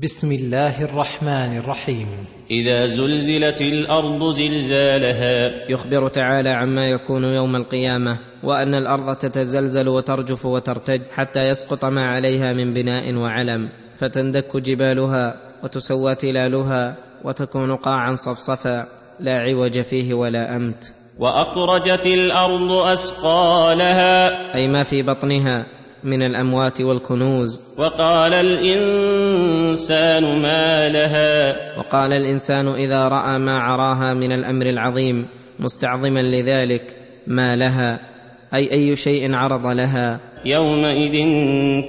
بسم الله الرحمن الرحيم. إذا زلزلت الأرض زلزالها. يخبر تعالى عما يكون يوم القيامة وأن الأرض تتزلزل وترجف وترتج حتى يسقط ما عليها من بناء وعلم فتندك جبالها وتسوى تلالها وتكون قاعا صفصفا لا عوج فيه ولا أمت. وأخرجت الأرض أثقالها. أي ما في بطنها من الأموات والكنوز. وقال الإنسان ما لها. وقال الإنسان إذا رأى ما عراها من الأمر العظيم مستعظما لذلك ما لها أي أي شيء عرض لها. يومئذ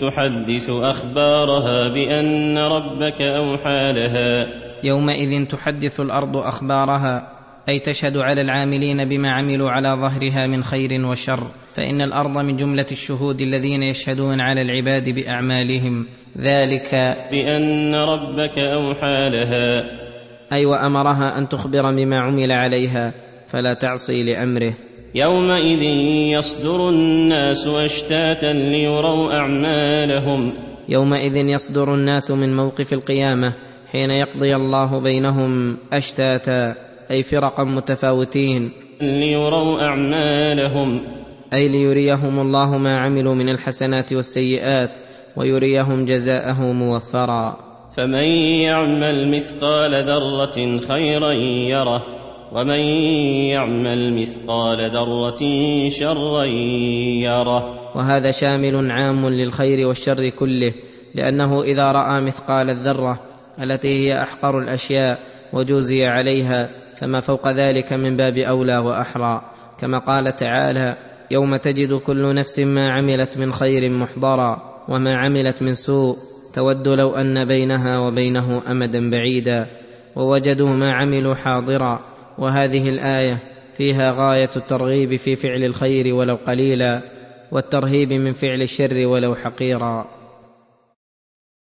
تحدث أخبارها بأن ربك أوحى لها. يومئذ تحدث الأرض أخبارها أي تشهد على العاملين بما عملوا على ظهرها من خير وشر فإن الأرض من جملة الشهود الذين يشهدون على العباد بأعمالهم. ذلك بأن ربك أوحى لها. أي وأمرها أن تخبر بما عمل عليها فلا تعصي لأمره. يومئذ يصدر الناس أشتاتا ليروا أعمالهم. يومئذ يصدر الناس من موقف القيامة حين يقضي الله بينهم أشتاتا. أي فرقا متفاوتين. ليروا أعمالهم. أي ليريهم الله ما عملوا من الحسنات والسيئات ويريهم جزاءه موفرا. فمن يعمل مثقال ذرة خيرا يره ومن يعمل مثقال ذرة شرا يره. وهذا شامل عام للخير والشر كله لأنه إذا رأى مثقال الذرة التي هي أحقر الأشياء وجوزي عليها فما فوق ذلك من باب أولى وأحرى. كما قال تعالى يوم تجد كل نفس ما عملت من خير محضرا وما عملت من سوء تود لو أن بينها وبينه أمدا بعيدا. ووجدوا ما عملوا حاضرا. وهذه الآية فيها غاية الترغيب في فعل الخير ولو قليلا والترهيب من فعل الشر ولو حقيرا.